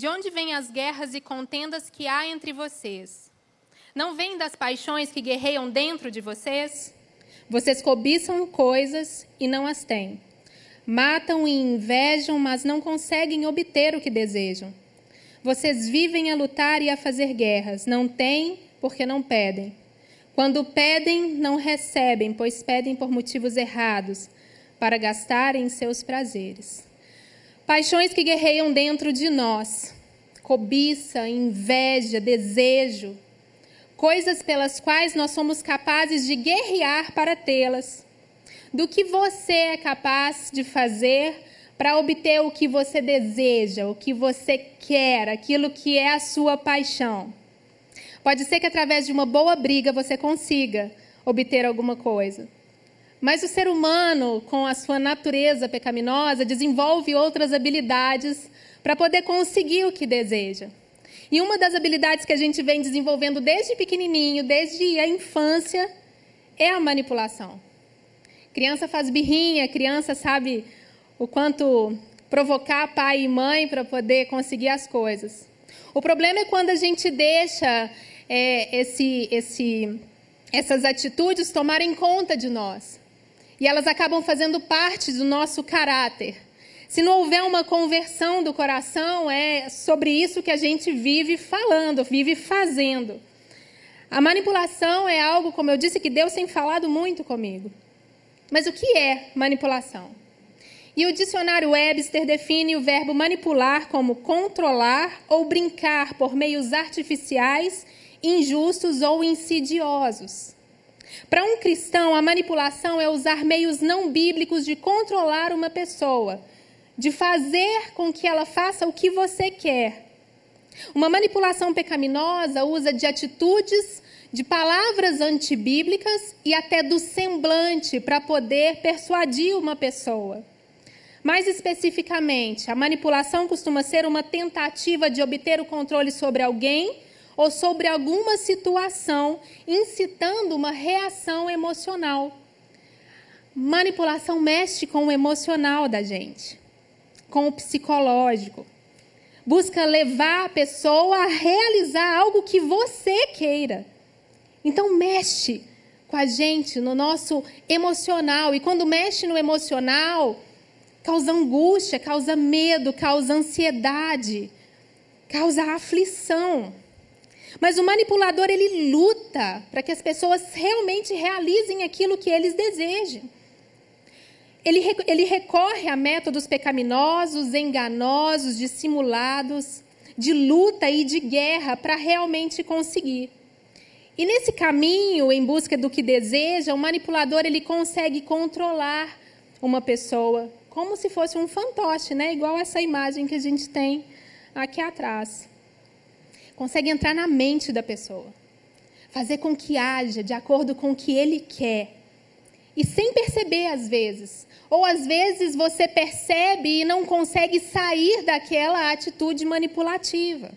De onde vêm as guerras e contendas que há entre vocês? Não vêm das paixões que guerreiam dentro de vocês? Vocês cobiçam coisas e não as têm. Matam e invejam, mas não conseguem obter o que desejam. Vocês vivem a lutar e a fazer guerras. Não têm porque não pedem. Quando pedem, não recebem, pois pedem por motivos errados, para gastarem seus prazeres. Paixões que guerreiam dentro de nós: cobiça, inveja, desejo, coisas pelas quais nós somos capazes de guerrear para tê-las. Do que você é capaz de fazer para obter o que você deseja, o que você quer, aquilo que é a sua paixão. Pode ser que através de uma boa briga você consiga obter alguma coisa. Mas o ser humano, com a sua natureza pecaminosa, desenvolve outras habilidades para poder conseguir o que deseja. E uma das habilidades que a gente vem desenvolvendo desde pequenininho, desde a infância, é a manipulação. Criança faz birrinha, criança sabe o quanto provocar pai e mãe para poder conseguir as coisas. O problema é quando a gente deixa é, esse, esse, essas atitudes tomarem conta de nós. E elas acabam fazendo parte do nosso caráter. Se não houver uma conversão do coração, é sobre isso que a gente vive falando, vive fazendo. A manipulação é algo, como eu disse, que Deus tem falado muito comigo. Mas o que é manipulação? E o dicionário Webster define o verbo manipular como controlar ou brincar por meios artificiais, injustos ou insidiosos. Para um cristão, a manipulação é usar meios não bíblicos de controlar uma pessoa, de fazer com que ela faça o que você quer. Uma manipulação pecaminosa usa de atitudes, de palavras antibíblicas e até do semblante para poder persuadir uma pessoa. Mais especificamente, a manipulação costuma ser uma tentativa de obter o controle sobre alguém ou sobre alguma situação, incitando uma reação emocional. Manipulação mexe com o emocional da gente com o psicológico. Busca levar a pessoa a realizar algo que você queira. Então, mexe com a gente no nosso emocional. E quando mexe no emocional, causa angústia, causa medo, causa ansiedade, causa aflição. Mas o manipulador, ele luta para que as pessoas realmente realizem aquilo que eles desejam ele, ele recorre a métodos pecaminosos, enganosos, dissimulados, de luta e de guerra para realmente conseguir. E nesse caminho, em busca do que deseja, o manipulador ele consegue controlar uma pessoa, como se fosse um fantoche, né? igual essa imagem que a gente tem aqui atrás. Consegue entrar na mente da pessoa, fazer com que haja de acordo com o que ele quer. E sem perceber, às vezes, ou às vezes você percebe e não consegue sair daquela atitude manipulativa.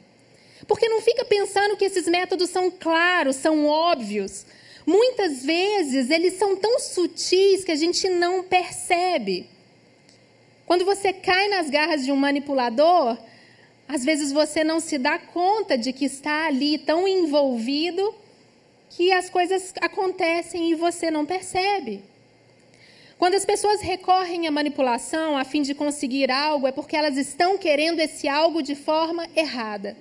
Porque não fica pensando que esses métodos são claros, são óbvios. Muitas vezes eles são tão sutis que a gente não percebe. Quando você cai nas garras de um manipulador, às vezes você não se dá conta de que está ali tão envolvido que as coisas acontecem e você não percebe. Quando as pessoas recorrem à manipulação a fim de conseguir algo, é porque elas estão querendo esse algo de forma errada.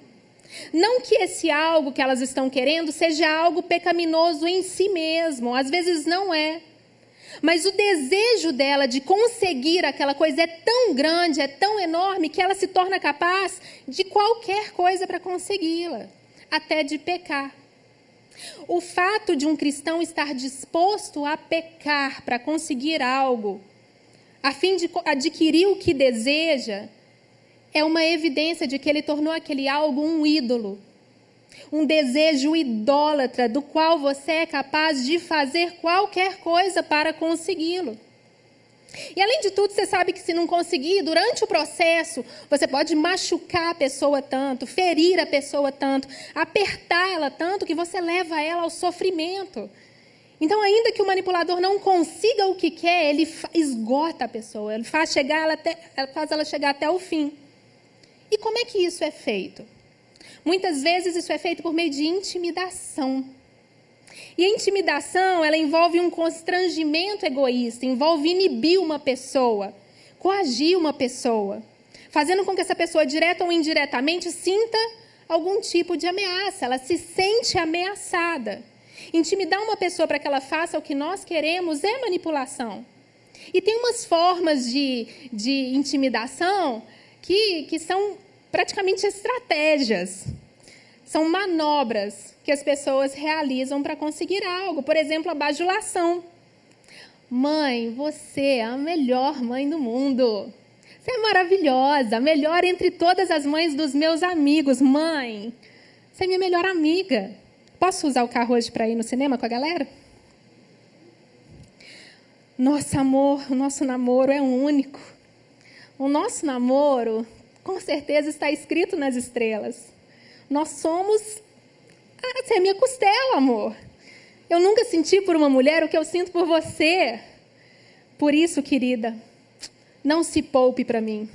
Não que esse algo que elas estão querendo seja algo pecaminoso em si mesmo, às vezes não é. Mas o desejo dela de conseguir aquela coisa é tão grande, é tão enorme, que ela se torna capaz de qualquer coisa para consegui-la, até de pecar. O fato de um cristão estar disposto a pecar para conseguir algo, a fim de adquirir o que deseja, é uma evidência de que ele tornou aquele algo um ídolo. Um desejo idólatra do qual você é capaz de fazer qualquer coisa para consegui-lo. E além de tudo, você sabe que se não conseguir, durante o processo, você pode machucar a pessoa tanto, ferir a pessoa tanto, apertar ela tanto que você leva ela ao sofrimento. Então, ainda que o manipulador não consiga o que quer, ele esgota a pessoa, ele faz, chegar ela até, faz ela chegar até o fim. E como é que isso é feito? Muitas vezes isso é feito por meio de intimidação. E a intimidação, ela envolve um constrangimento egoísta, envolve inibir uma pessoa, coagir uma pessoa, fazendo com que essa pessoa, direta ou indiretamente, sinta algum tipo de ameaça, ela se sente ameaçada. Intimidar uma pessoa para que ela faça o que nós queremos é manipulação. E tem umas formas de, de intimidação que, que são praticamente estratégias. São manobras que as pessoas realizam para conseguir algo. Por exemplo, a bajulação. Mãe, você é a melhor mãe do mundo. Você é maravilhosa, melhor entre todas as mães dos meus amigos. Mãe, você é minha melhor amiga. Posso usar o carro hoje para ir no cinema com a galera? Nosso amor, o nosso namoro é único. O nosso namoro, com certeza, está escrito nas estrelas. Nós somos. Ah, você é minha costela, amor. Eu nunca senti por uma mulher o que eu sinto por você. Por isso, querida, não se poupe para mim.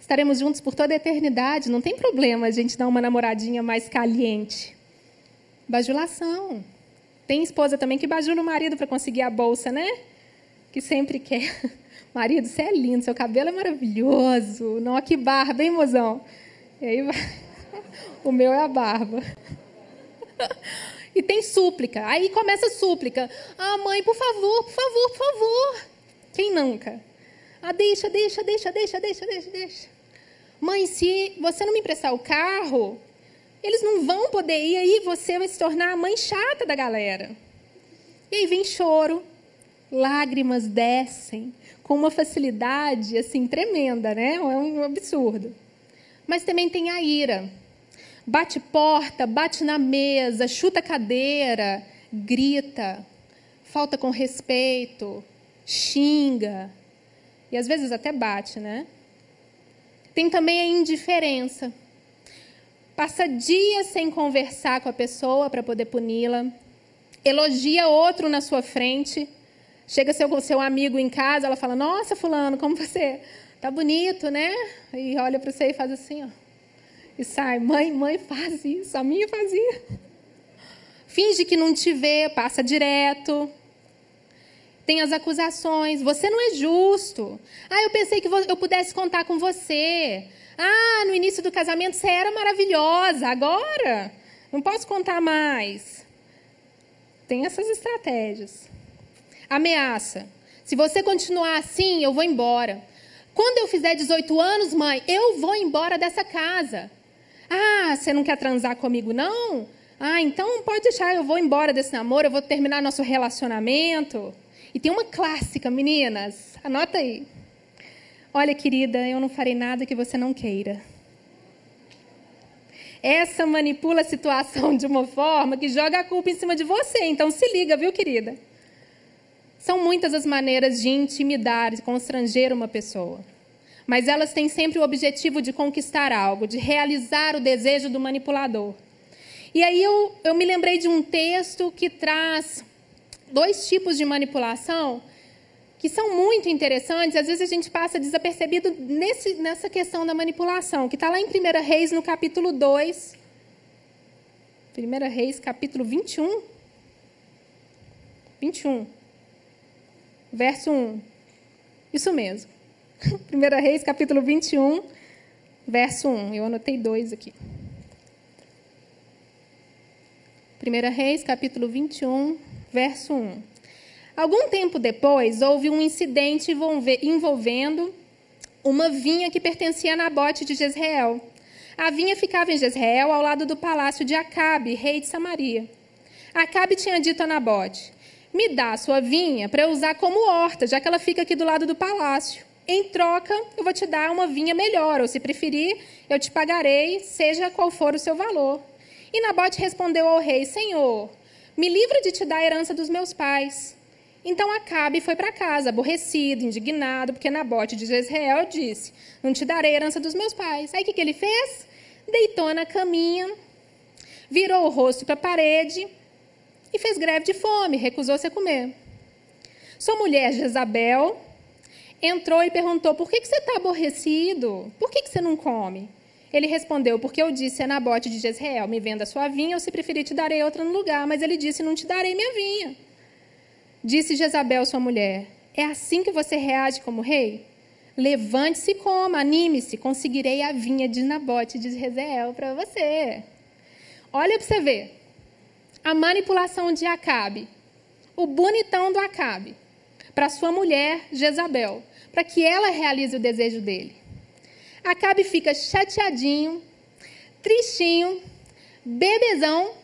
Estaremos juntos por toda a eternidade. Não tem problema a gente dar uma namoradinha mais caliente. Bajulação. Tem esposa também que bajula o marido para conseguir a bolsa, né? Que sempre quer. Marido, você é lindo, seu cabelo é maravilhoso. Não, que barba, hein, mozão? E aí O meu é a barba. E tem súplica. Aí começa a súplica. Ah, mãe, por favor, por favor, por favor. Quem nunca? Ah, deixa, deixa, deixa, deixa, deixa, deixa, deixa. Mãe, se você não me emprestar o carro, eles não vão poder ir, aí você vai se tornar a mãe chata da galera. E aí vem choro, lágrimas descem com uma facilidade assim tremenda, né? É um absurdo. Mas também tem a ira. Bate porta, bate na mesa, chuta cadeira, grita, falta com respeito, xinga, e às vezes até bate, né? Tem também a indiferença. Passa dias sem conversar com a pessoa para poder puni-la. Elogia outro na sua frente. Chega seu, seu amigo em casa, ela fala: Nossa, Fulano, como você tá bonito, né? E olha para você e faz assim, ó. E sai: Mãe, mãe, faz isso. A minha fazia. Finge que não te vê, passa direto tem as acusações. Você não é justo. Ah, eu pensei que eu pudesse contar com você. Ah, no início do casamento você era maravilhosa. Agora não posso contar mais. Tem essas estratégias. Ameaça. Se você continuar assim, eu vou embora. Quando eu fizer 18 anos, mãe, eu vou embora dessa casa. Ah, você não quer transar comigo, não? Ah, então pode deixar, eu vou embora desse namoro, eu vou terminar nosso relacionamento. E tem uma clássica, meninas, anota aí. Olha, querida, eu não farei nada que você não queira. Essa manipula a situação de uma forma que joga a culpa em cima de você. Então se liga, viu, querida? São muitas as maneiras de intimidar, de constranger uma pessoa. Mas elas têm sempre o objetivo de conquistar algo, de realizar o desejo do manipulador. E aí eu, eu me lembrei de um texto que traz dois tipos de manipulação que são muito interessantes, às vezes a gente passa desapercebido nesse, nessa questão da manipulação, que está lá em 1 Reis, no capítulo 2. 1 Reis, capítulo 21. 21. Verso 1. Isso mesmo. 1 Reis, capítulo 21, verso 1. Eu anotei dois aqui. 1 Reis, capítulo 21, verso 1. Algum tempo depois, houve um incidente envolvendo uma vinha que pertencia a Nabote de Jezreel. A vinha ficava em Jezreel, ao lado do palácio de Acabe, rei de Samaria. Acabe tinha dito a Nabote: Me dá a sua vinha para eu usar como horta, já que ela fica aqui do lado do palácio. Em troca, eu vou te dar uma vinha melhor, ou se preferir, eu te pagarei, seja qual for o seu valor. E Nabote respondeu ao rei: Senhor, me livra de te dar a herança dos meus pais. Então Acabe foi para casa, aborrecido, indignado, porque Nabote de Jezreel disse: Não te darei a herança dos meus pais. Aí o que, que ele fez? Deitou na caminha, virou o rosto para a parede e fez greve de fome, recusou-se a comer. Sua mulher, Jezabel, entrou e perguntou: Por que, que você está aborrecido? Por que, que você não come? Ele respondeu: Porque eu disse a Nabote de Jezreel: Me venda sua vinha, ou se preferir, te darei outra no lugar. Mas ele disse: Não te darei minha vinha. Disse Jezabel, sua mulher: É assim que você reage como rei? Levante-se e coma, anime-se, conseguirei a vinha de Nabote de Jezreel para você. Olha para você ver. A manipulação de Acabe. O bonitão do Acabe. Para sua mulher, Jezabel. Para que ela realize o desejo dele. Acabe fica chateadinho, tristinho, bebezão.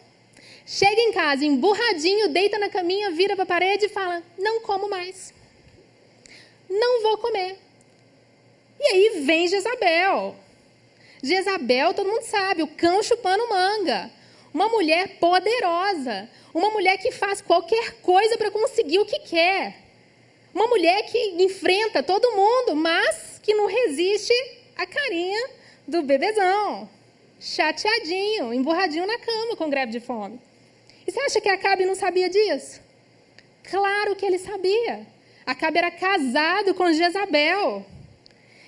Chega em casa emburradinho, deita na caminha, vira para a parede e fala: Não como mais. Não vou comer. E aí vem Jezabel. Jezabel, todo mundo sabe, o cão chupando manga. Uma mulher poderosa. Uma mulher que faz qualquer coisa para conseguir o que quer. Uma mulher que enfrenta todo mundo, mas que não resiste à carinha do bebezão. Chateadinho, emburradinho na cama com greve de fome. E você acha que Acabe não sabia disso? Claro que ele sabia. Acabe era casado com Jezabel.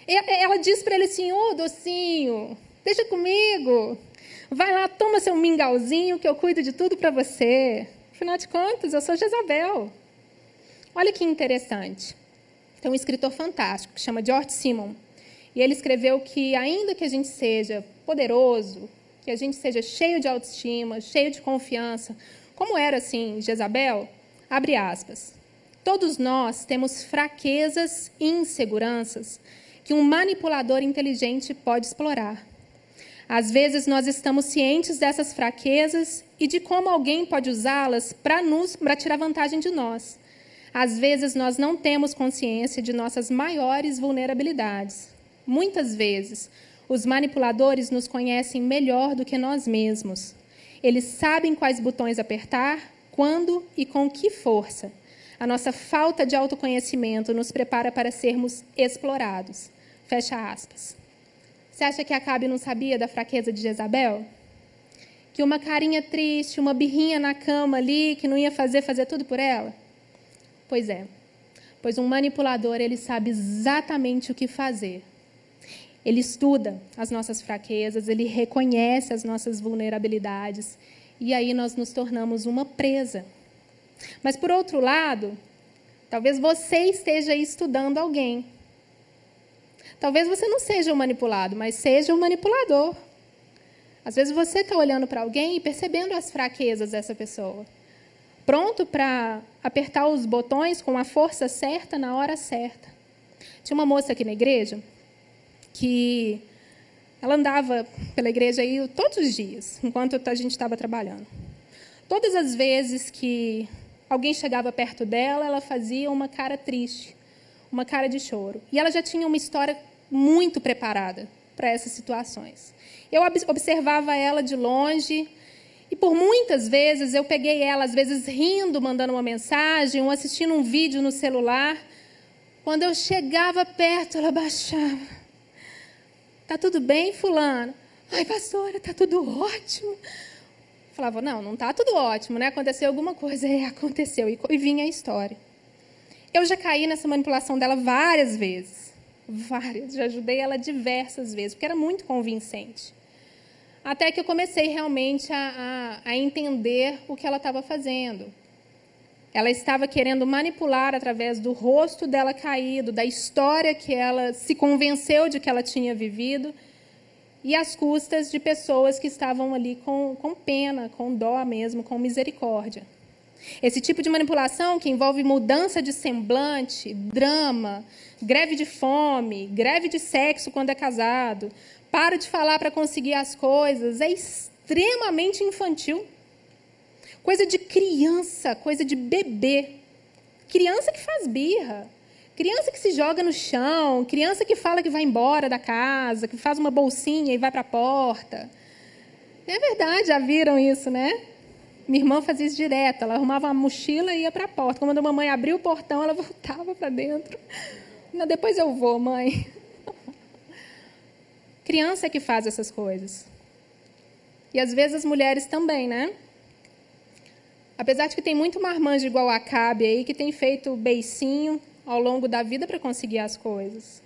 Ela diz para ele assim: Ô oh, docinho, deixa comigo. Vai lá, toma seu mingauzinho que eu cuido de tudo para você. Afinal de contas, eu sou Jezabel. Olha que interessante. Tem um escritor fantástico que chama George Simon. E ele escreveu que, ainda que a gente seja poderoso, que a gente seja cheio de autoestima, cheio de confiança, como era assim Jezabel, abre aspas. Todos nós temos fraquezas e inseguranças que um manipulador inteligente pode explorar. Às vezes nós estamos cientes dessas fraquezas e de como alguém pode usá-las para nos para tirar vantagem de nós. Às vezes nós não temos consciência de nossas maiores vulnerabilidades. Muitas vezes, os manipuladores nos conhecem melhor do que nós mesmos. Eles sabem quais botões apertar, quando e com que força. A nossa falta de autoconhecimento nos prepara para sermos explorados. Fecha aspas. Você acha que Acabe não sabia da fraqueza de Jezabel? Que uma carinha triste, uma birrinha na cama ali, que não ia fazer fazer tudo por ela? Pois é. Pois um manipulador, ele sabe exatamente o que fazer. Ele estuda as nossas fraquezas, ele reconhece as nossas vulnerabilidades, e aí nós nos tornamos uma presa. Mas, por outro lado, talvez você esteja estudando alguém. Talvez você não seja um manipulado, mas seja um manipulador. Às vezes você está olhando para alguém e percebendo as fraquezas dessa pessoa. Pronto para apertar os botões com a força certa na hora certa. Tinha uma moça aqui na igreja que ela andava pela igreja aí todos os dias, enquanto a gente estava trabalhando. Todas as vezes que alguém chegava perto dela, ela fazia uma cara triste, uma cara de choro. E ela já tinha uma história muito preparada para essas situações. Eu observava ela de longe e por muitas vezes eu peguei ela, às vezes rindo, mandando uma mensagem ou assistindo um vídeo no celular. Quando eu chegava perto, ela baixava. Tá tudo bem, fulano? Ai, pastora, tá tudo ótimo. Falava, não, não está tudo ótimo, né? Aconteceu alguma coisa. É, aconteceu. E vinha a história. Eu já caí nessa manipulação dela várias vezes. Várias. Já ajudei ela diversas vezes, porque era muito convincente. Até que eu comecei realmente a, a, a entender o que ela estava fazendo. Ela estava querendo manipular através do rosto dela caído, da história que ela se convenceu de que ela tinha vivido e às custas de pessoas que estavam ali com, com pena, com dó mesmo, com misericórdia. Esse tipo de manipulação que envolve mudança de semblante, drama, greve de fome, greve de sexo quando é casado, para de falar para conseguir as coisas, é extremamente infantil. Coisa de criança, coisa de bebê. Criança que faz birra. Criança que se joga no chão, criança que fala que vai embora da casa, que faz uma bolsinha e vai para a porta. É verdade, já viram isso, né? Minha irmã fazia isso direto. Ela arrumava uma mochila e ia para a porta. Quando a mamãe abria o portão, ela voltava para dentro. Não, depois eu vou, mãe. Criança é que faz essas coisas. E às vezes as mulheres também, né? Apesar de que tem muito marmanjo igual a Cabe aí, que tem feito beicinho, ao longo da vida para conseguir as coisas.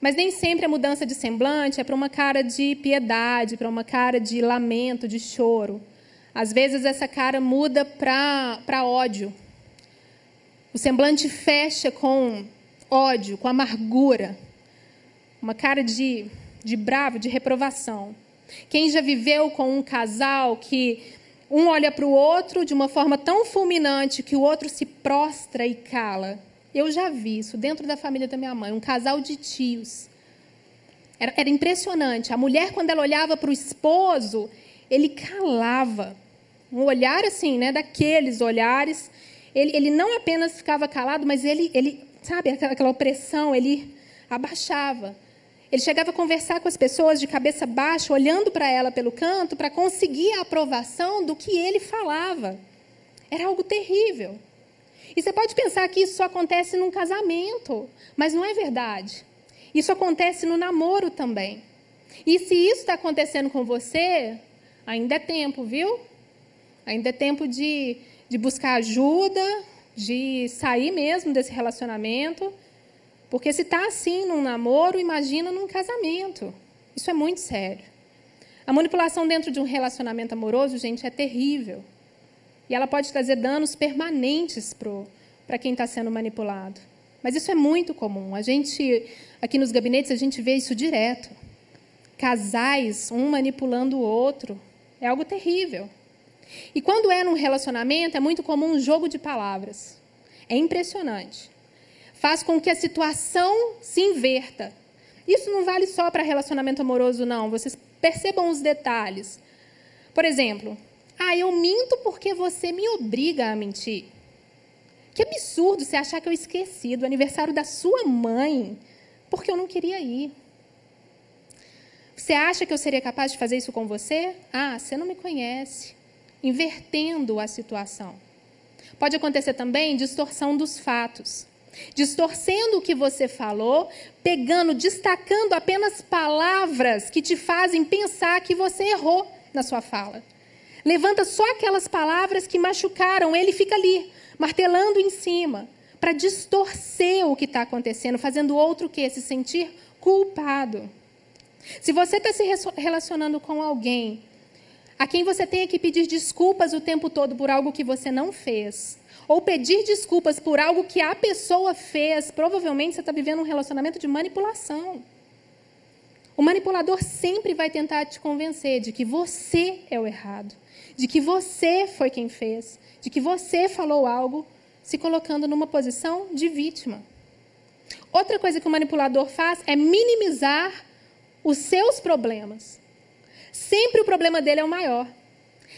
Mas nem sempre a mudança de semblante é para uma cara de piedade, para uma cara de lamento, de choro. Às vezes essa cara muda para ódio. O semblante fecha com ódio, com amargura. Uma cara de, de bravo, de reprovação. Quem já viveu com um casal que um olha para o outro de uma forma tão fulminante que o outro se prostra e cala. Eu já vi isso dentro da família da minha mãe, um casal de tios. Era, era impressionante. A mulher, quando ela olhava para o esposo, ele calava. Um olhar assim, né, daqueles olhares. Ele, ele não apenas ficava calado, mas ele, ele sabe, aquela, opressão, ele abaixava. Ele chegava a conversar com as pessoas de cabeça baixa, olhando para ela pelo canto, para conseguir a aprovação do que ele falava. Era algo terrível. E você pode pensar que isso só acontece num casamento, mas não é verdade. Isso acontece no namoro também. E se isso está acontecendo com você, ainda é tempo, viu? Ainda é tempo de, de buscar ajuda, de sair mesmo desse relacionamento porque se está assim num namoro, imagina num casamento. Isso é muito sério. A manipulação dentro de um relacionamento amoroso, gente, é terrível. E ela pode trazer danos permanentes para quem está sendo manipulado. Mas isso é muito comum. A gente, aqui nos gabinetes, a gente vê isso direto. Casais, um manipulando o outro. É algo terrível. E quando é num relacionamento, é muito comum um jogo de palavras. É impressionante faz com que a situação se inverta. Isso não vale só para relacionamento amoroso, não. Vocês percebam os detalhes. Por exemplo, ah, eu minto porque você me obriga a mentir. Que absurdo você achar que eu esqueci do aniversário da sua mãe porque eu não queria ir. Você acha que eu seria capaz de fazer isso com você? Ah, você não me conhece. Invertendo a situação. Pode acontecer também distorção dos fatos distorcendo o que você falou, pegando, destacando apenas palavras que te fazem pensar que você errou na sua fala. Levanta só aquelas palavras que machucaram, ele fica ali, martelando em cima, para distorcer o que está acontecendo, fazendo outro que se sentir culpado. Se você está se relacionando com alguém a quem você tenha que pedir desculpas o tempo todo por algo que você não fez, ou pedir desculpas por algo que a pessoa fez, provavelmente você está vivendo um relacionamento de manipulação. O manipulador sempre vai tentar te convencer de que você é o errado, de que você foi quem fez, de que você falou algo, se colocando numa posição de vítima. Outra coisa que o manipulador faz é minimizar os seus problemas. Sempre o problema dele é o maior.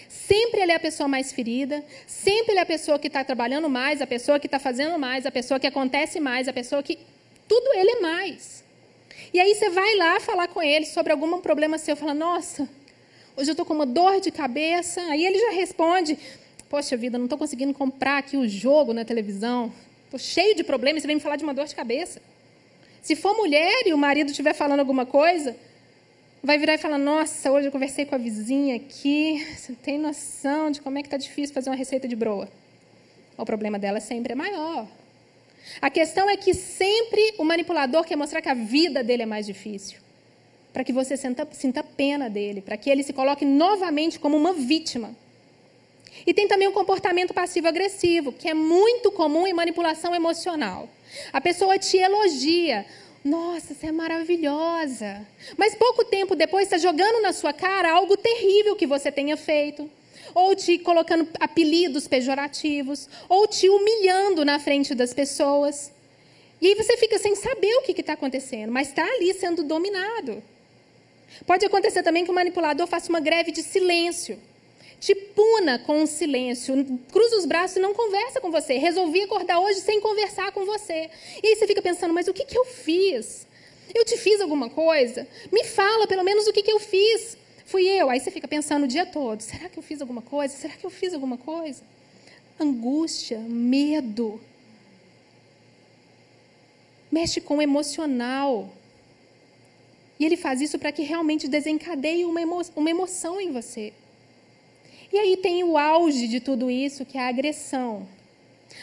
Sempre ele é a pessoa mais ferida, sempre ele é a pessoa que está trabalhando mais, a pessoa que está fazendo mais, a pessoa que acontece mais, a pessoa que. Tudo ele é mais. E aí você vai lá falar com ele sobre algum problema seu, fala, nossa, hoje eu estou com uma dor de cabeça. Aí ele já responde, poxa vida, não estou conseguindo comprar aqui o jogo na televisão. Estou cheio de problemas, você vem me falar de uma dor de cabeça. Se for mulher e o marido estiver falando alguma coisa, vai virar e falar: Nossa, hoje eu conversei com a vizinha aqui, você não tem noção de como é que está difícil fazer uma receita de broa. O problema dela sempre é maior. A questão é que sempre o manipulador quer mostrar que a vida dele é mais difícil. Para que você sinta, sinta pena dele, para que ele se coloque novamente como uma vítima. E tem também o comportamento passivo-agressivo, que é muito comum em manipulação emocional. A pessoa te elogia, nossa, você é maravilhosa. Mas pouco tempo depois está jogando na sua cara algo terrível que você tenha feito. Ou te colocando apelidos pejorativos. Ou te humilhando na frente das pessoas. E aí você fica sem saber o que está acontecendo, mas está ali sendo dominado. Pode acontecer também que o manipulador faça uma greve de silêncio te puna com o silêncio, cruza os braços e não conversa com você. Resolvi acordar hoje sem conversar com você. E aí você fica pensando, mas o que, que eu fiz? Eu te fiz alguma coisa? Me fala pelo menos o que, que eu fiz. Fui eu. Aí você fica pensando o dia todo: será que eu fiz alguma coisa? Será que eu fiz alguma coisa? Angústia, medo. Mexe com o emocional. E ele faz isso para que realmente desencadeie uma, emo uma emoção em você. E aí tem o auge de tudo isso, que é a agressão.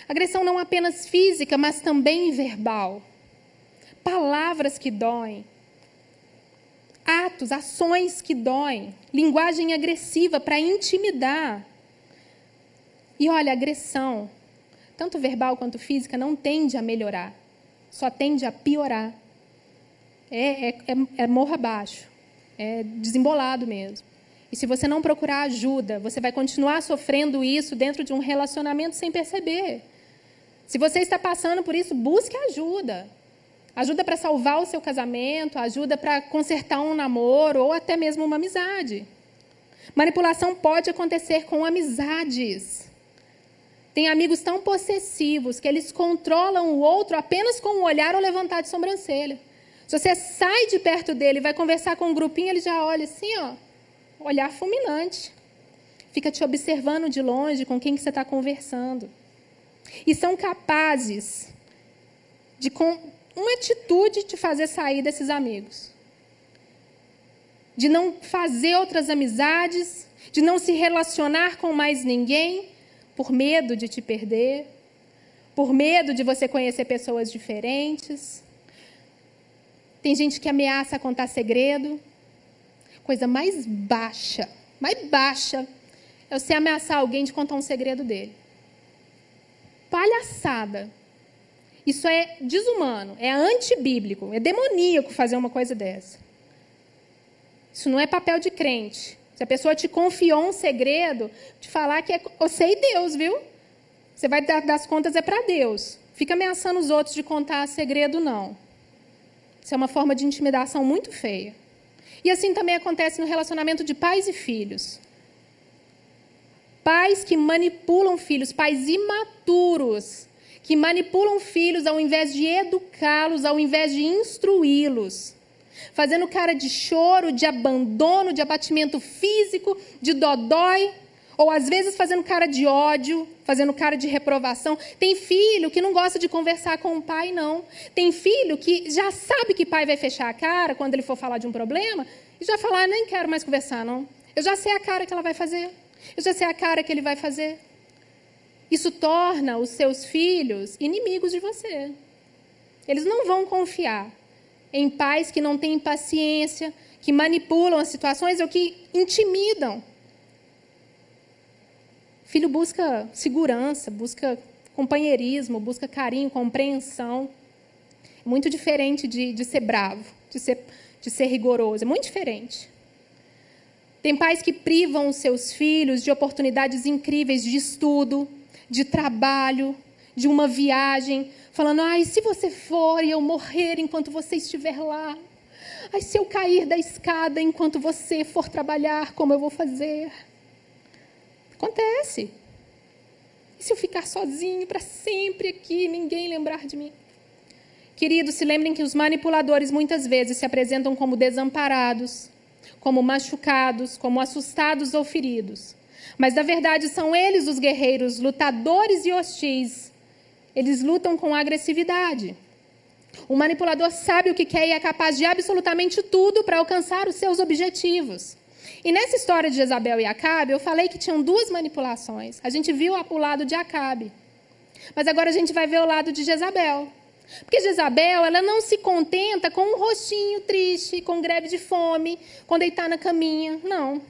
Agressão não apenas física, mas também verbal. palavras que doem, atos, ações que doem, linguagem agressiva para intimidar. E olha, agressão, tanto verbal quanto física, não tende a melhorar, só tende a piorar. É, é, é, é abaixo, é desembolado mesmo. E se você não procurar ajuda, você vai continuar sofrendo isso dentro de um relacionamento sem perceber. Se você está passando por isso, busque ajuda. Ajuda para salvar o seu casamento, ajuda para consertar um namoro ou até mesmo uma amizade. Manipulação pode acontecer com amizades. Tem amigos tão possessivos que eles controlam o outro apenas com um olhar ou levantar de sobrancelha. Se você sai de perto dele e vai conversar com um grupinho, ele já olha assim, ó, olhar fulminante. Fica te observando de longe com quem que você está conversando. E são capazes de, com uma atitude, de fazer sair desses amigos. De não fazer outras amizades, de não se relacionar com mais ninguém, por medo de te perder, por medo de você conhecer pessoas diferentes. Tem gente que ameaça contar segredo. Coisa mais baixa, mais baixa, é você ameaçar alguém de contar um segredo dele. Palhaçada. Isso é desumano, é antibíblico, é demoníaco fazer uma coisa dessa. Isso não é papel de crente. Se a pessoa te confiou um segredo, te falar que é você e Deus, viu? Você vai dar das contas é para Deus. Fica ameaçando os outros de contar segredo, não. Isso é uma forma de intimidação muito feia. E assim também acontece no relacionamento de pais e filhos. Pais que manipulam filhos, pais imaturos, que manipulam filhos ao invés de educá-los, ao invés de instruí-los fazendo cara de choro, de abandono, de abatimento físico, de dodói, ou às vezes fazendo cara de ódio, fazendo cara de reprovação. Tem filho que não gosta de conversar com o pai, não. Tem filho que já sabe que pai vai fechar a cara quando ele for falar de um problema e já falar, ah, nem quero mais conversar, não. Eu já sei a cara que ela vai fazer. Eu já sei a cara que ele vai fazer. Isso torna os seus filhos inimigos de você. Eles não vão confiar em pais que não têm paciência, que manipulam as situações ou que intimidam. Filho busca segurança, busca companheirismo, busca carinho, compreensão. É muito diferente de, de ser bravo, de ser, de ser rigoroso. É muito diferente. Tem pais que privam os seus filhos de oportunidades incríveis de estudo, de trabalho, de uma viagem, falando: ai, se você for e eu morrer enquanto você estiver lá. Ai, se eu cair da escada enquanto você for trabalhar, como eu vou fazer? Acontece. E se eu ficar sozinho para sempre aqui, ninguém lembrar de mim? Queridos, se lembrem que os manipuladores muitas vezes se apresentam como desamparados, como machucados, como assustados ou feridos. Mas, na verdade, são eles os guerreiros, lutadores e hostis eles lutam com agressividade. O manipulador sabe o que quer e é capaz de absolutamente tudo para alcançar os seus objetivos. E nessa história de Jezabel e Acabe, eu falei que tinham duas manipulações. A gente viu o lado de Acabe. Mas agora a gente vai ver o lado de Jezabel. Porque Jezabel, ela não se contenta com um rostinho triste, com greve de fome, com deitar na caminha. Não.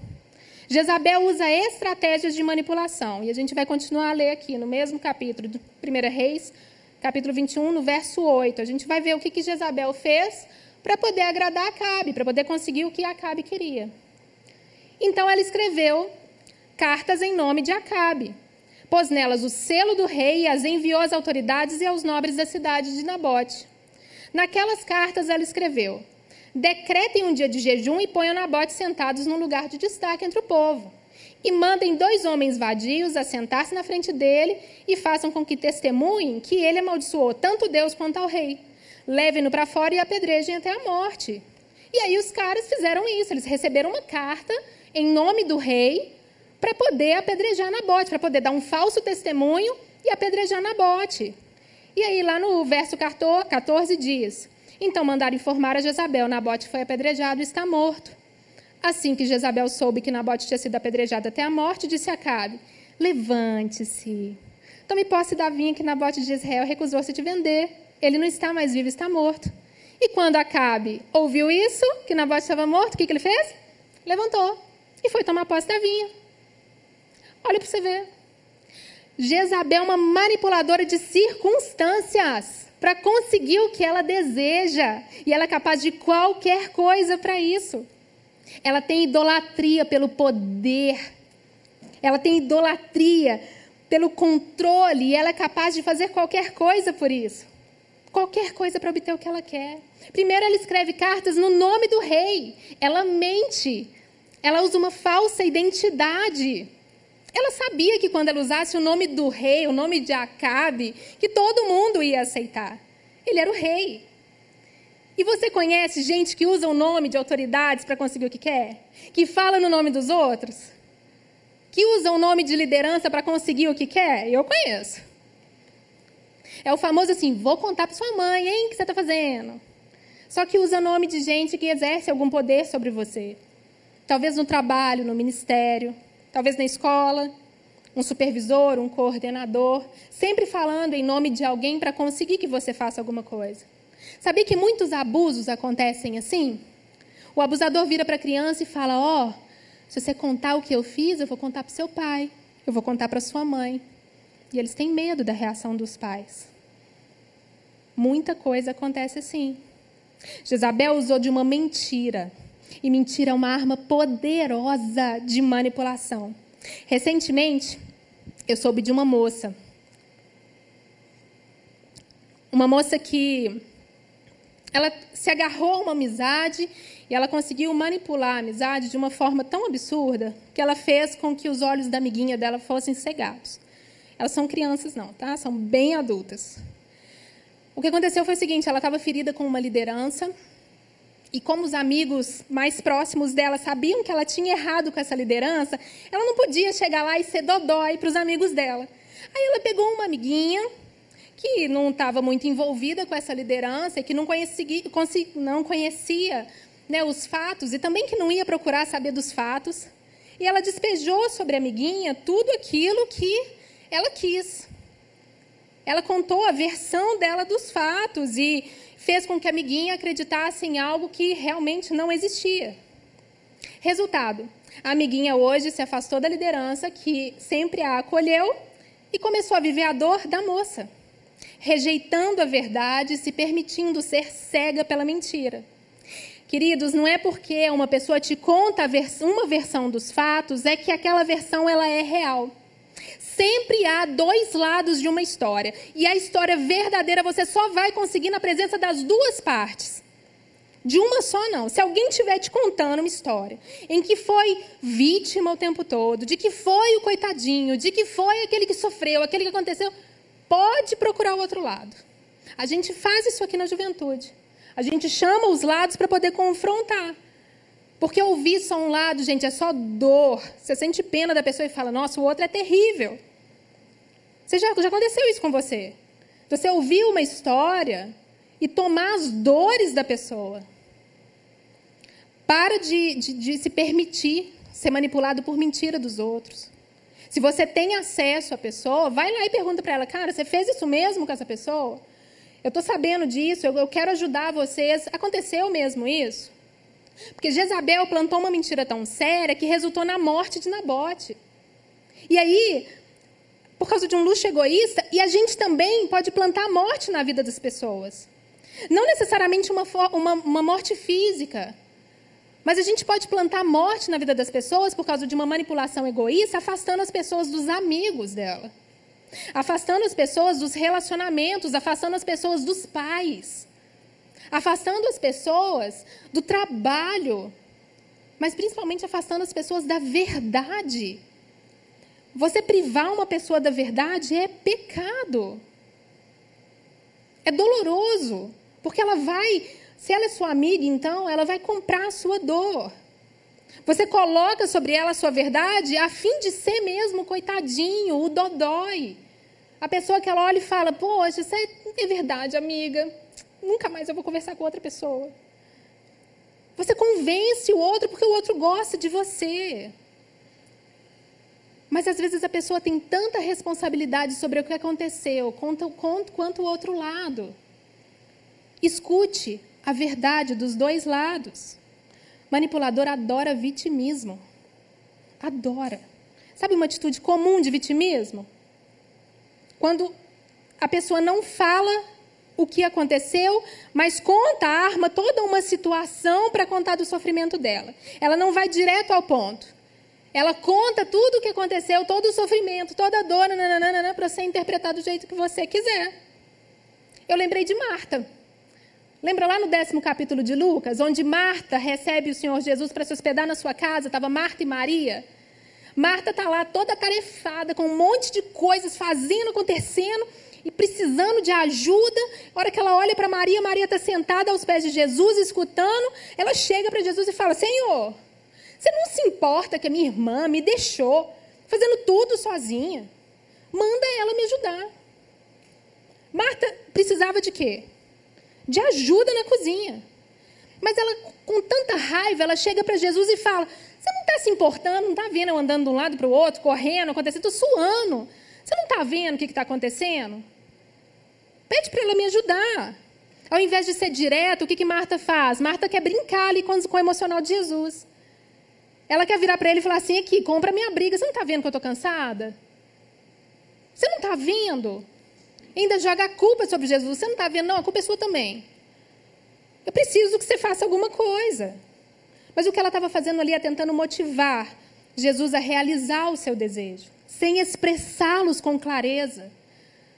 Jezabel usa estratégias de manipulação. E a gente vai continuar a ler aqui no mesmo capítulo, do 1 Reis, capítulo 21, no verso 8. A gente vai ver o que, que Jezabel fez para poder agradar Acabe, para poder conseguir o que Acabe queria. Então ela escreveu cartas em nome de Acabe, pôs nelas o selo do rei e as enviou às autoridades e aos nobres da cidade de Nabote. Naquelas cartas ela escreveu: decretem um dia de jejum e ponham Nabote sentados num lugar de destaque entre o povo. E mandem dois homens vadios a sentar-se na frente dele e façam com que testemunhem que ele amaldiçoou tanto Deus quanto ao rei. Levem-no para fora e apedrejem até a morte. E aí os caras fizeram isso, eles receberam uma carta em nome do rei para poder apedrejar Nabote, para poder dar um falso testemunho e apedrejar Nabote. E aí lá no verso 14 diz: então mandaram informar a Jezabel: Nabote foi apedrejado e está morto. Assim que Jezabel soube que Nabote tinha sido apedrejado até a morte, disse a Acabe: Levante-se. Tome posse da vinha que Nabote de Israel recusou-se de vender. Ele não está mais vivo, está morto. E quando Acabe ouviu isso, que Nabote estava morto, o que, que ele fez? Levantou e foi tomar posse da vinha. Olha para você ver. Jezabel é uma manipuladora de circunstâncias para conseguir o que ela deseja. E ela é capaz de qualquer coisa para isso. Ela tem idolatria pelo poder. Ela tem idolatria pelo controle. E ela é capaz de fazer qualquer coisa por isso. Qualquer coisa para obter o que ela quer. Primeiro, ela escreve cartas no nome do rei. Ela mente. Ela usa uma falsa identidade. Ela sabia que quando ela usasse o nome do rei, o nome de Acabe, que todo mundo ia aceitar. Ele era o rei. E você conhece gente que usa o nome de autoridades para conseguir o que quer? Que fala no nome dos outros? Que usa o nome de liderança para conseguir o que quer? Eu conheço. É o famoso assim: vou contar para sua mãe, hein, o que você está fazendo. Só que usa nome de gente que exerce algum poder sobre você. Talvez no trabalho, no ministério, talvez na escola, um supervisor, um coordenador, sempre falando em nome de alguém para conseguir que você faça alguma coisa. Sabia que muitos abusos acontecem assim? O abusador vira para a criança e fala: Ó, oh, se você contar o que eu fiz, eu vou contar para seu pai, eu vou contar para sua mãe. E eles têm medo da reação dos pais. Muita coisa acontece assim. Jezabel usou de uma mentira. E mentira é uma arma poderosa de manipulação. Recentemente, eu soube de uma moça. Uma moça que ela se agarrou a uma amizade e ela conseguiu manipular a amizade de uma forma tão absurda que ela fez com que os olhos da amiguinha dela fossem cegados. Elas são crianças, não, tá? São bem adultas. O que aconteceu foi o seguinte: ela estava ferida com uma liderança, e como os amigos mais próximos dela sabiam que ela tinha errado com essa liderança, ela não podia chegar lá e ser dodói para os amigos dela. Aí ela pegou uma amiguinha que não estava muito envolvida com essa liderança e que não conhecia, não conhecia né, os fatos e também que não ia procurar saber dos fatos. E ela despejou sobre a amiguinha tudo aquilo que ela quis. Ela contou a versão dela dos fatos e fez com que a amiguinha acreditasse em algo que realmente não existia. Resultado: a amiguinha hoje se afastou da liderança que sempre a acolheu e começou a viver a dor da moça rejeitando a verdade, se permitindo ser cega pela mentira. Queridos, não é porque uma pessoa te conta uma versão dos fatos é que aquela versão ela é real. Sempre há dois lados de uma história. E a história verdadeira você só vai conseguir na presença das duas partes. De uma só, não. Se alguém estiver te contando uma história em que foi vítima o tempo todo, de que foi o coitadinho, de que foi aquele que sofreu, aquele que aconteceu, pode procurar o outro lado. A gente faz isso aqui na juventude. A gente chama os lados para poder confrontar. Porque ouvir só um lado, gente, é só dor. Você sente pena da pessoa e fala, nossa, o outro é terrível. Você já, já aconteceu isso com você? Você ouvir uma história e tomar as dores da pessoa. Para de, de, de se permitir ser manipulado por mentira dos outros. Se você tem acesso à pessoa, vai lá e pergunta para ela, cara, você fez isso mesmo com essa pessoa? Eu estou sabendo disso, eu, eu quero ajudar vocês. Aconteceu mesmo isso? Porque Jezabel plantou uma mentira tão séria que resultou na morte de Nabote. E aí, por causa de um luxo egoísta, e a gente também pode plantar morte na vida das pessoas. Não necessariamente uma, uma, uma morte física, mas a gente pode plantar morte na vida das pessoas por causa de uma manipulação egoísta, afastando as pessoas dos amigos dela, afastando as pessoas dos relacionamentos, afastando as pessoas dos pais, afastando as pessoas do trabalho, mas principalmente afastando as pessoas da verdade. Você privar uma pessoa da verdade é pecado. É doloroso, porque ela vai se ela é sua amiga, então ela vai comprar a sua dor. Você coloca sobre ela a sua verdade a fim de ser mesmo coitadinho, o dodói. A pessoa que ela olha e fala: Poxa, isso é, é verdade, amiga. Nunca mais eu vou conversar com outra pessoa. Você convence o outro porque o outro gosta de você. Mas às vezes a pessoa tem tanta responsabilidade sobre o que aconteceu quanto, quanto, quanto o outro lado. Escute a verdade dos dois lados. Manipulador adora vitimismo. Adora. Sabe uma atitude comum de vitimismo? Quando a pessoa não fala o que aconteceu, mas conta, arma toda uma situação para contar do sofrimento dela. Ela não vai direto ao ponto. Ela conta tudo o que aconteceu, todo o sofrimento, toda a dor, para ser interpretado do jeito que você quiser. Eu lembrei de Marta. Lembra lá no décimo capítulo de Lucas, onde Marta recebe o Senhor Jesus para se hospedar na sua casa? Estava Marta e Maria. Marta está lá toda tarefada, com um monte de coisas fazendo, acontecendo e precisando de ajuda. A hora que ela olha para Maria, Maria está sentada aos pés de Jesus, escutando. Ela chega para Jesus e fala: Senhor, você não se importa que a minha irmã me deixou fazendo tudo sozinha? Manda ela me ajudar. Marta precisava de quê? De ajuda na cozinha. Mas ela, com tanta raiva, ela chega para Jesus e fala: Você não está se importando, não está vendo eu andando de um lado para o outro, correndo, acontecendo, estou suando. Você não está vendo o que está acontecendo? Pede para ela me ajudar. Ao invés de ser direto, o que, que Marta faz? Marta quer brincar ali com, com o emocional de Jesus. Ela quer virar para ele e falar assim: aqui, compra minha briga. Você não está vendo que eu estou cansada? Você não está vendo? Ainda joga a culpa sobre Jesus. Você não está vendo? Não, a culpa é sua também. Eu preciso que você faça alguma coisa. Mas o que ela estava fazendo ali é tentando motivar Jesus a realizar o seu desejo sem expressá-los com clareza.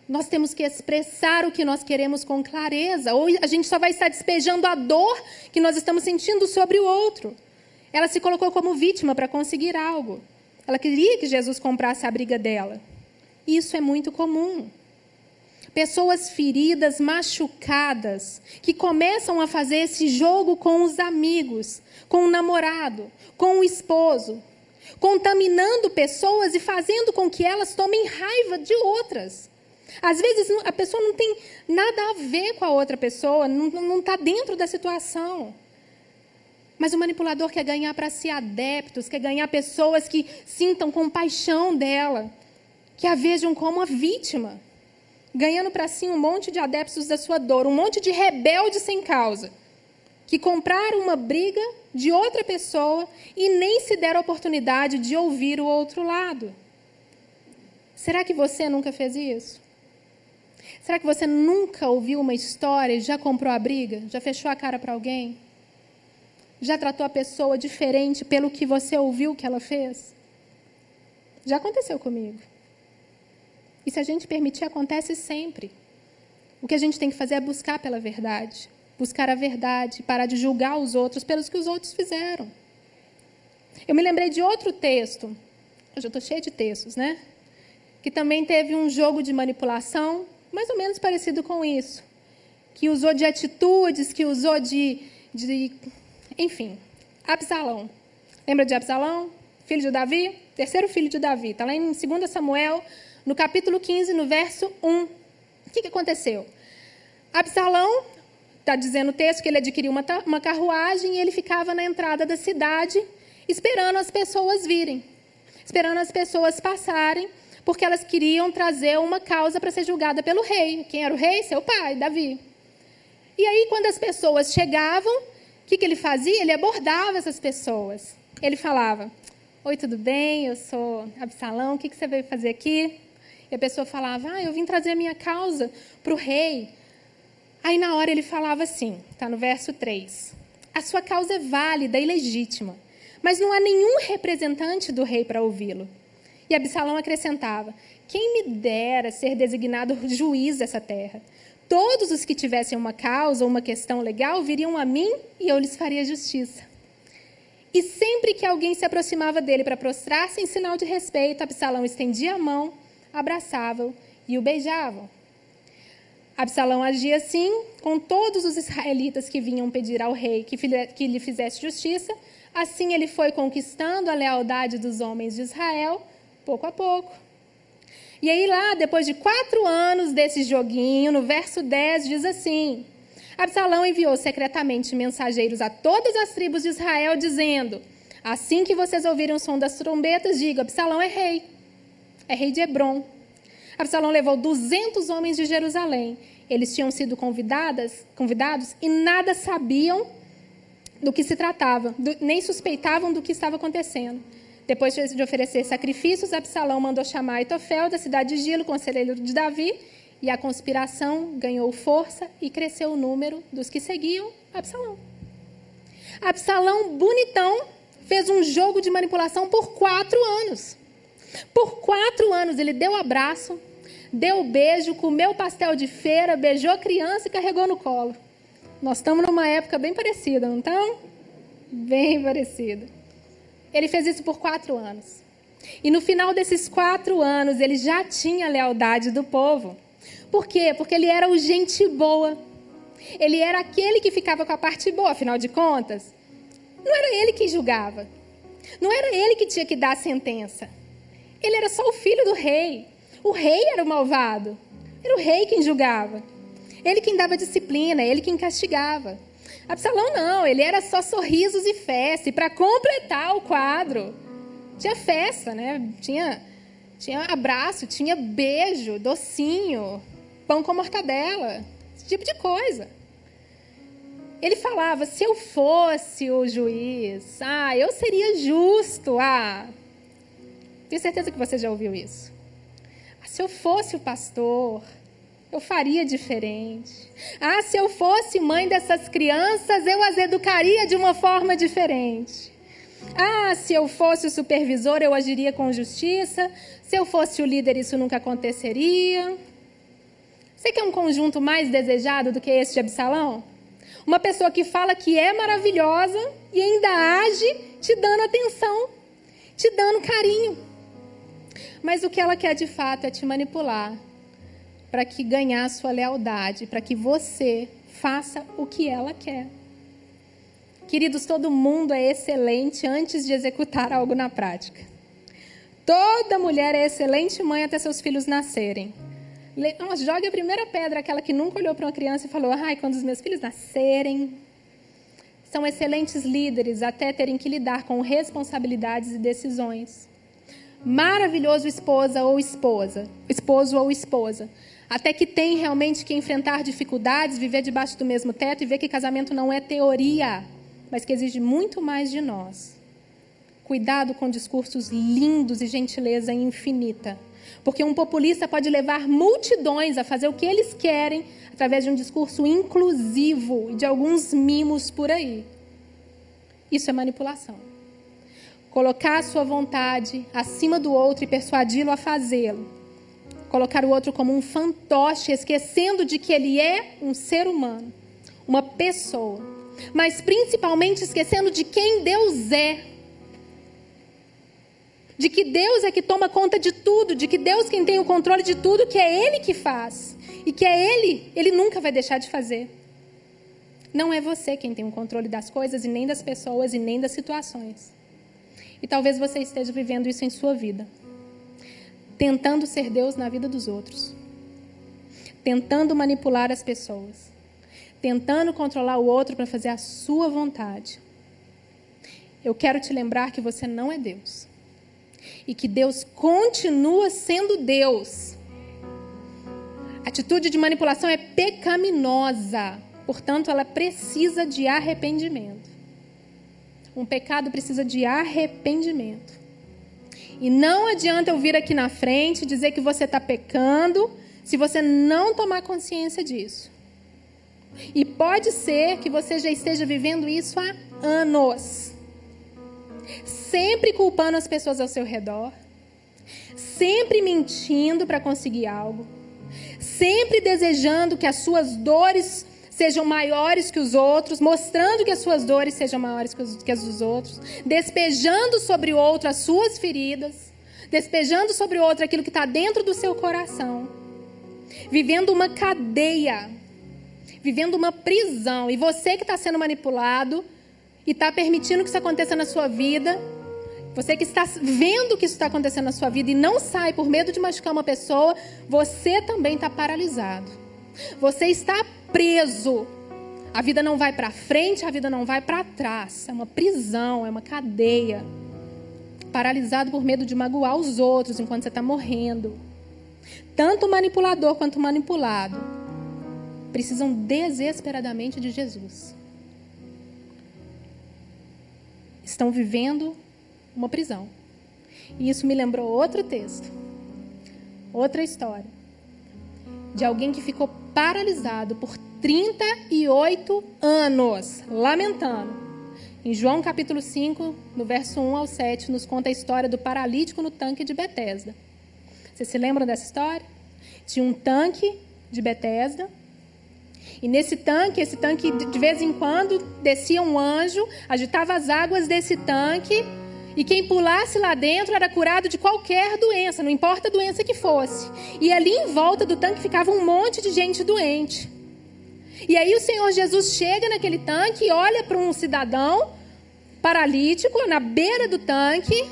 Nós temos que expressar o que nós queremos com clareza, ou a gente só vai estar despejando a dor que nós estamos sentindo sobre o outro. Ela se colocou como vítima para conseguir algo. Ela queria que Jesus comprasse a briga dela. Isso é muito comum. Pessoas feridas, machucadas, que começam a fazer esse jogo com os amigos, com o namorado, com o esposo, contaminando pessoas e fazendo com que elas tomem raiva de outras. Às vezes a pessoa não tem nada a ver com a outra pessoa, não está dentro da situação. Mas o manipulador quer ganhar para si adeptos, quer ganhar pessoas que sintam compaixão dela, que a vejam como a vítima, ganhando para si um monte de adeptos da sua dor, um monte de rebeldes sem causa que compraram uma briga de outra pessoa e nem se deram a oportunidade de ouvir o outro lado. Será que você nunca fez isso? Será que você nunca ouviu uma história e já comprou a briga? Já fechou a cara para alguém? Já tratou a pessoa diferente pelo que você ouviu que ela fez? Já aconteceu comigo. E se a gente permitir, acontece sempre. O que a gente tem que fazer é buscar pela verdade buscar a verdade, parar de julgar os outros pelos que os outros fizeram. Eu me lembrei de outro texto, eu já estou cheia de textos, né? Que também teve um jogo de manipulação, mais ou menos parecido com isso. Que usou de atitudes, que usou de. de enfim, Absalão. Lembra de Absalão? Filho de Davi? Terceiro filho de Davi. Está lá em 2 Samuel, no capítulo 15, no verso 1. O que, que aconteceu? Absalão Está dizendo o texto que ele adquiriu uma, uma carruagem e ele ficava na entrada da cidade esperando as pessoas virem, esperando as pessoas passarem, porque elas queriam trazer uma causa para ser julgada pelo rei. Quem era o rei? Seu pai, Davi. E aí, quando as pessoas chegavam, o que, que ele fazia? Ele abordava essas pessoas. Ele falava: Oi, tudo bem? Eu sou Absalão, o que, que você veio fazer aqui? E a pessoa falava: Ah, eu vim trazer a minha causa para o rei. Aí na hora ele falava assim, está no verso 3. A sua causa é válida e legítima, mas não há nenhum representante do rei para ouvi-lo. E Absalão acrescentava: Quem me dera ser designado juiz dessa terra? Todos os que tivessem uma causa ou uma questão legal viriam a mim e eu lhes faria justiça. E sempre que alguém se aproximava dele para prostrar-se em sinal de respeito, Absalão estendia a mão, abraçava-o e o beijava. Absalão agia assim com todos os israelitas que vinham pedir ao rei que, que lhe fizesse justiça. Assim ele foi conquistando a lealdade dos homens de Israel, pouco a pouco. E aí, lá, depois de quatro anos desse joguinho, no verso 10 diz assim: Absalão enviou secretamente mensageiros a todas as tribos de Israel, dizendo: Assim que vocês ouvirem o som das trombetas, diga: Absalão é rei. É rei de Hebron. Absalão levou 200 homens de Jerusalém Eles tinham sido convidadas, convidados e nada sabiam do que se tratava, do, nem suspeitavam do que estava acontecendo. Depois de oferecer sacrifícios, Absalão mandou chamar Aitofel da cidade de Gilo, conselheiro de Davi, e a conspiração ganhou força e cresceu o número dos que seguiam Absalão. Absalão, bonitão, fez um jogo de manipulação por quatro anos. Por quatro anos ele deu abraço, deu beijo, comeu pastel de feira, beijou a criança e carregou no colo. Nós estamos numa época bem parecida, não estamos? Bem parecida. Ele fez isso por quatro anos. E no final desses quatro anos, ele já tinha a lealdade do povo. Por quê? Porque ele era o gente boa. Ele era aquele que ficava com a parte boa, afinal de contas. Não era ele que julgava. Não era ele que tinha que dar a sentença. Ele era só o filho do rei. O rei era o malvado. Era o rei quem julgava. Ele quem dava disciplina, ele quem castigava. Absalão não, ele era só sorrisos e festa. E para completar o quadro, tinha festa, né? Tinha, tinha abraço, tinha beijo, docinho, pão com mortadela, esse tipo de coisa. Ele falava: se eu fosse o juiz, ah, eu seria justo, ah. Tenho certeza que você já ouviu isso. Ah, se eu fosse o pastor, eu faria diferente. Ah, se eu fosse mãe dessas crianças, eu as educaria de uma forma diferente. Ah, se eu fosse o supervisor, eu agiria com justiça. Se eu fosse o líder, isso nunca aconteceria. Você quer um conjunto mais desejado do que esse de Absalão? Uma pessoa que fala que é maravilhosa e ainda age te dando atenção, te dando carinho. Mas o que ela quer de fato é te manipular, para que ganhar sua lealdade, para que você faça o que ela quer. Queridos, todo mundo é excelente antes de executar algo na prática. Toda mulher é excelente mãe até seus filhos nascerem. Jogue a primeira pedra, aquela que nunca olhou para uma criança e falou: ai, quando os meus filhos nascerem. São excelentes líderes até terem que lidar com responsabilidades e decisões. Maravilhoso esposa ou esposa, esposo ou esposa, até que tem realmente que enfrentar dificuldades, viver debaixo do mesmo teto e ver que casamento não é teoria, mas que exige muito mais de nós. Cuidado com discursos lindos e gentileza infinita. Porque um populista pode levar multidões a fazer o que eles querem através de um discurso inclusivo e de alguns mimos por aí. Isso é manipulação. Colocar a sua vontade acima do outro e persuadi-lo a fazê-lo colocar o outro como um fantoche, esquecendo de que ele é um ser humano, uma pessoa, mas principalmente esquecendo de quem Deus é. De que Deus é que toma conta de tudo, de que Deus quem tem o controle de tudo, que é Ele que faz. E que é Ele, Ele nunca vai deixar de fazer. Não é você quem tem o controle das coisas, e nem das pessoas, e nem das situações. E talvez você esteja vivendo isso em sua vida tentando ser Deus na vida dos outros, tentando manipular as pessoas, tentando controlar o outro para fazer a sua vontade. Eu quero te lembrar que você não é Deus e que Deus continua sendo Deus. Atitude de manipulação é pecaminosa, portanto, ela precisa de arrependimento. Um pecado precisa de arrependimento. E não adianta eu vir aqui na frente dizer que você está pecando se você não tomar consciência disso. E pode ser que você já esteja vivendo isso há anos. Sempre culpando as pessoas ao seu redor. Sempre mentindo para conseguir algo. Sempre desejando que as suas dores sejam maiores que os outros, mostrando que as suas dores sejam maiores que as dos outros, despejando sobre o outro as suas feridas, despejando sobre o outro aquilo que está dentro do seu coração, vivendo uma cadeia, vivendo uma prisão. E você que está sendo manipulado e está permitindo que isso aconteça na sua vida, você que está vendo que isso está acontecendo na sua vida e não sai por medo de machucar uma pessoa, você também está paralisado. Você está preso. A vida não vai para frente, a vida não vai para trás. É uma prisão, é uma cadeia. Paralisado por medo de magoar os outros enquanto você está morrendo. Tanto o manipulador quanto o manipulado precisam desesperadamente de Jesus. Estão vivendo uma prisão. E isso me lembrou outro texto, outra história, de alguém que ficou paralisado por 38 anos, lamentando. Em João capítulo 5, no verso 1 ao 7, nos conta a história do paralítico no tanque de Betesda. Vocês se lembram dessa história? Tinha um tanque de Betesda. E nesse tanque, esse tanque de vez em quando descia um anjo, agitava as águas desse tanque, e quem pulasse lá dentro era curado de qualquer doença, não importa a doença que fosse. E ali em volta do tanque ficava um monte de gente doente. E aí o Senhor Jesus chega naquele tanque e olha para um cidadão paralítico na beira do tanque,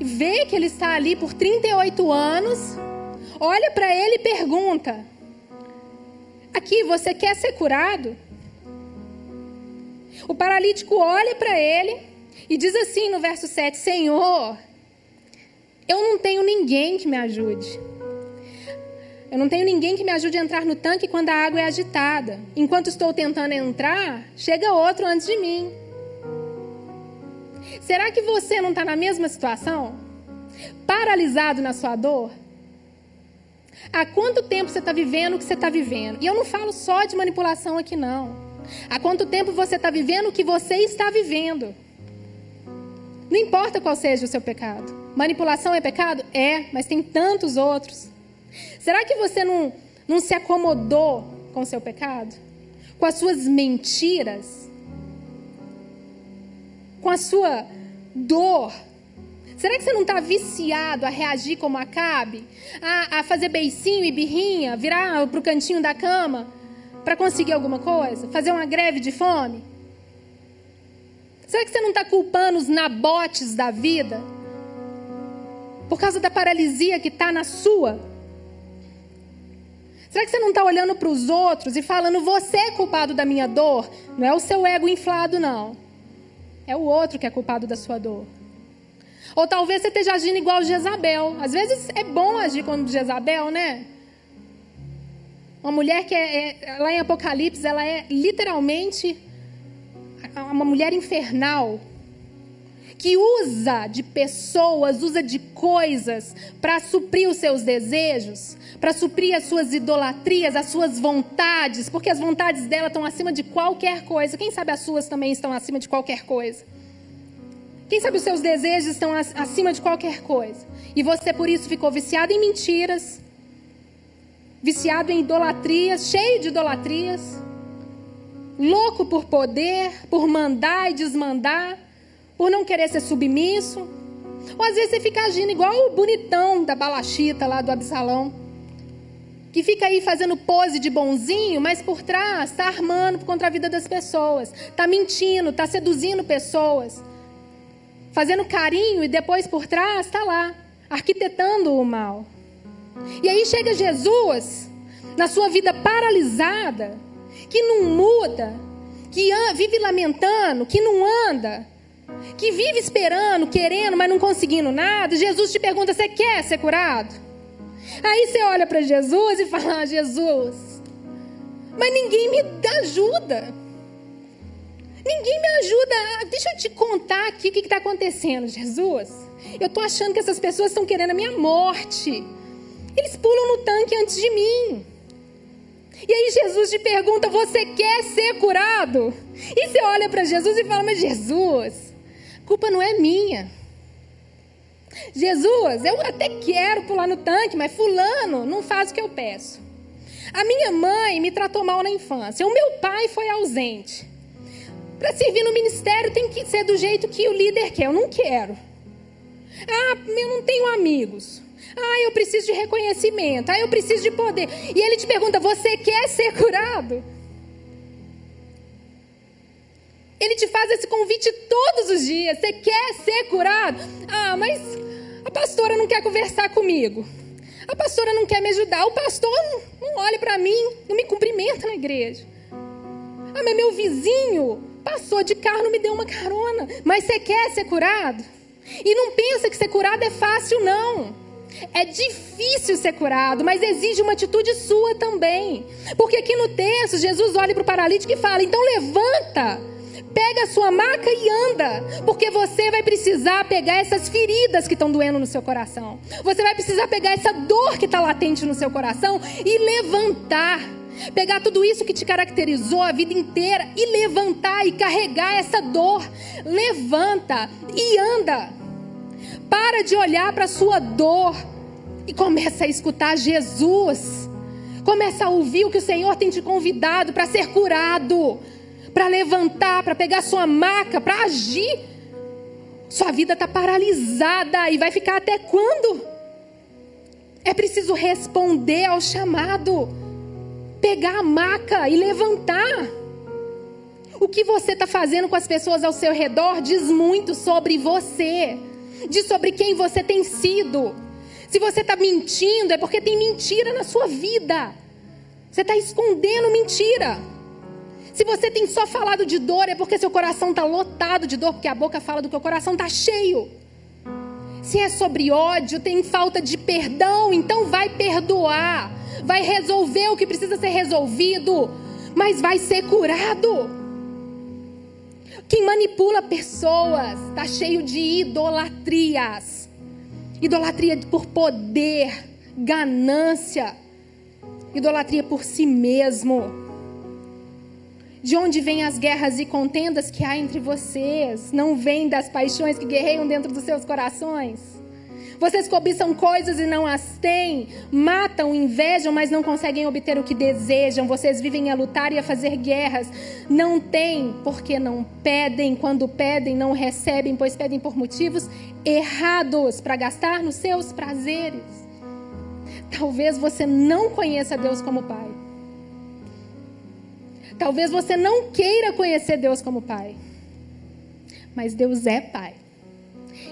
e vê que ele está ali por 38 anos, olha para ele e pergunta: Aqui, você quer ser curado? O paralítico olha para ele e diz assim no verso 7: Senhor, eu não tenho ninguém que me ajude. Eu não tenho ninguém que me ajude a entrar no tanque quando a água é agitada. Enquanto estou tentando entrar, chega outro antes de mim. Será que você não está na mesma situação? Paralisado na sua dor? Há quanto tempo você está vivendo o que você está vivendo? E eu não falo só de manipulação aqui, não. Há quanto tempo você está vivendo o que você está vivendo? Não importa qual seja o seu pecado. Manipulação é pecado? É, mas tem tantos outros. Será que você não, não se acomodou com o seu pecado? Com as suas mentiras? Com a sua dor? Será que você não está viciado a reagir como Acabe? A, a fazer beicinho e birrinha? Virar para o cantinho da cama? Para conseguir alguma coisa? Fazer uma greve de fome? Será que você não está culpando os nabotes da vida? Por causa da paralisia que está na sua? Será que você não está olhando para os outros e falando, você é culpado da minha dor? Não é o seu ego inflado, não. É o outro que é culpado da sua dor. Ou talvez você esteja agindo igual Jezabel. Às vezes é bom agir como Jezabel, né? Uma mulher que é, é, lá em Apocalipse, ela é literalmente uma mulher infernal que usa de pessoas, usa de coisas para suprir os seus desejos, para suprir as suas idolatrias, as suas vontades, porque as vontades dela estão acima de qualquer coisa. Quem sabe as suas também estão acima de qualquer coisa? Quem sabe os seus desejos estão acima de qualquer coisa? E você por isso ficou viciado em mentiras, viciado em idolatrias, cheio de idolatrias, louco por poder, por mandar e desmandar por não querer ser submisso. Ou às vezes você fica agindo igual o bonitão da balachita lá do Absalão. Que fica aí fazendo pose de bonzinho, mas por trás está armando contra a vida das pessoas. Está mentindo, está seduzindo pessoas. Fazendo carinho e depois por trás está lá, arquitetando o mal. E aí chega Jesus, na sua vida paralisada, que não muda, que vive lamentando, que não anda, que vive esperando, querendo, mas não conseguindo nada, Jesus te pergunta: você quer ser curado? Aí você olha para Jesus e fala: ah, Jesus, mas ninguém me ajuda. Ninguém me ajuda. Deixa eu te contar aqui o que está acontecendo, Jesus. Eu estou achando que essas pessoas estão querendo a minha morte. Eles pulam no tanque antes de mim. E aí Jesus te pergunta: Você quer ser curado? E você olha para Jesus e fala: Mas Jesus, culpa não é minha. Jesus, eu até quero pular no tanque, mas fulano não faz o que eu peço. A minha mãe me tratou mal na infância. O meu pai foi ausente. Para servir no ministério tem que ser do jeito que o líder quer. Eu não quero. Ah, eu não tenho amigos. Ah, eu preciso de reconhecimento. Ah, eu preciso de poder. E ele te pergunta: você quer ser curado? Ele te faz esse convite todos os dias. Você quer ser curado? Ah, mas a pastora não quer conversar comigo. A pastora não quer me ajudar. O pastor não olha para mim, não me cumprimenta na igreja. Ah, mas meu vizinho passou de carro, não me deu uma carona. Mas você quer ser curado? E não pensa que ser curado é fácil, não. É difícil ser curado, mas exige uma atitude sua também. Porque aqui no texto, Jesus olha para o paralítico e fala: então levanta, pega a sua maca e anda. Porque você vai precisar pegar essas feridas que estão doendo no seu coração. Você vai precisar pegar essa dor que está latente no seu coração e levantar. Pegar tudo isso que te caracterizou a vida inteira e levantar e carregar essa dor. Levanta e anda. Para de olhar para a sua dor e começa a escutar Jesus. Começa a ouvir o que o Senhor tem te convidado para ser curado, para levantar, para pegar sua maca, para agir. Sua vida está paralisada e vai ficar até quando? É preciso responder ao chamado, pegar a maca e levantar. O que você está fazendo com as pessoas ao seu redor diz muito sobre você diz sobre quem você tem sido. Se você está mentindo, é porque tem mentira na sua vida. Você está escondendo mentira. Se você tem só falado de dor, é porque seu coração está lotado de dor, porque a boca fala do que o coração está cheio. Se é sobre ódio, tem falta de perdão, então vai perdoar. Vai resolver o que precisa ser resolvido, mas vai ser curado. Quem manipula pessoas está cheio de idolatrias. Idolatria por poder, ganância, idolatria por si mesmo. De onde vêm as guerras e contendas que há entre vocês? Não vêm das paixões que guerreiam dentro dos seus corações? Vocês cobiçam coisas e não as têm, matam, invejam, mas não conseguem obter o que desejam. Vocês vivem a lutar e a fazer guerras. Não têm, porque não pedem. Quando pedem, não recebem, pois pedem por motivos errados para gastar nos seus prazeres. Talvez você não conheça Deus como Pai. Talvez você não queira conhecer Deus como Pai. Mas Deus é Pai.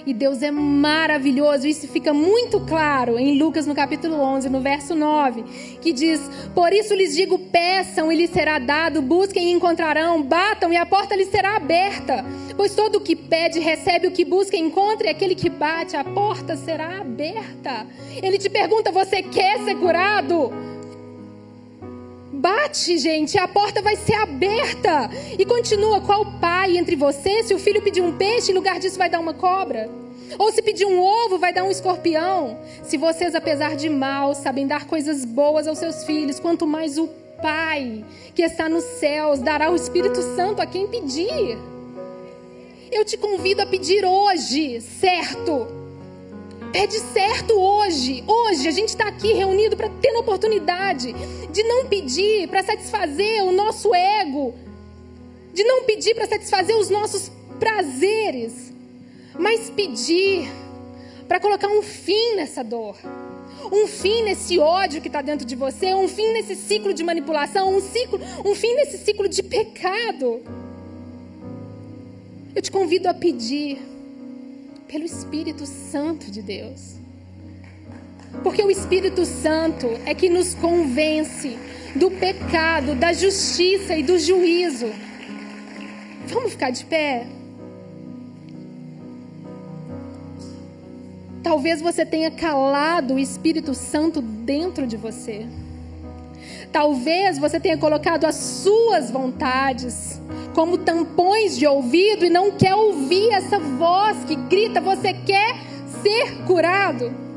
E Deus é maravilhoso. Isso fica muito claro em Lucas no capítulo 11, no verso 9, que diz: Por isso lhes digo: peçam e lhes será dado, busquem e encontrarão, batam e a porta lhes será aberta. Pois todo o que pede recebe, o que busca encontra, e aquele que bate, a porta será aberta. Ele te pergunta: Você quer ser curado? Bate, gente, a porta vai ser aberta. E continua: qual pai entre vocês, se o filho pedir um peixe, em lugar disso vai dar uma cobra? Ou se pedir um ovo, vai dar um escorpião? Se vocês, apesar de mal, sabem dar coisas boas aos seus filhos, quanto mais o Pai que está nos céus dará o Espírito Santo a quem pedir. Eu te convido a pedir hoje, certo? Pede certo hoje. Hoje a gente está aqui reunido para ter a oportunidade de não pedir para satisfazer o nosso ego, de não pedir para satisfazer os nossos prazeres, mas pedir para colocar um fim nessa dor, um fim nesse ódio que está dentro de você, um fim nesse ciclo de manipulação, um, ciclo, um fim nesse ciclo de pecado. Eu te convido a pedir pelo Espírito Santo de Deus. Porque o Espírito Santo é que nos convence do pecado, da justiça e do juízo. Vamos ficar de pé? Talvez você tenha calado o Espírito Santo dentro de você. Talvez você tenha colocado as suas vontades como tampões de ouvido e não quer ouvir essa voz que grita: você quer ser curado.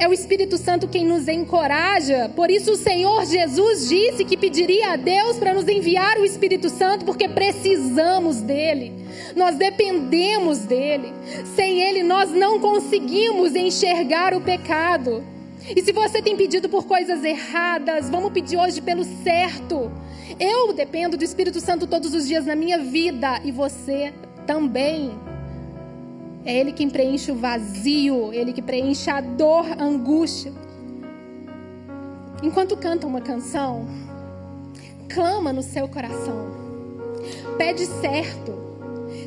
É o Espírito Santo quem nos encoraja. Por isso o Senhor Jesus disse que pediria a Deus para nos enviar o Espírito Santo, porque precisamos dele. Nós dependemos dele. Sem ele nós não conseguimos enxergar o pecado. E se você tem pedido por coisas erradas, vamos pedir hoje pelo certo. Eu dependo do Espírito Santo todos os dias na minha vida e você também. É Ele quem preenche o vazio, Ele que preenche a dor, a angústia. Enquanto canta uma canção, clama no seu coração, pede certo.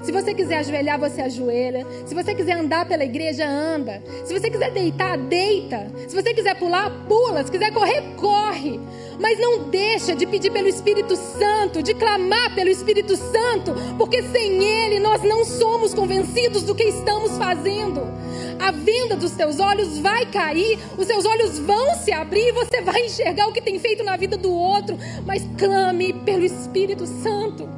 Se você quiser ajoelhar, você ajoelha. Se você quiser andar pela igreja, anda. Se você quiser deitar, deita. Se você quiser pular, pula. Se quiser correr, corre. Mas não deixa de pedir pelo Espírito Santo, de clamar pelo Espírito Santo, porque sem ele nós não somos convencidos do que estamos fazendo, a venda dos teus olhos vai cair, os seus olhos vão se abrir e você vai enxergar o que tem feito na vida do outro, mas clame pelo Espírito Santo.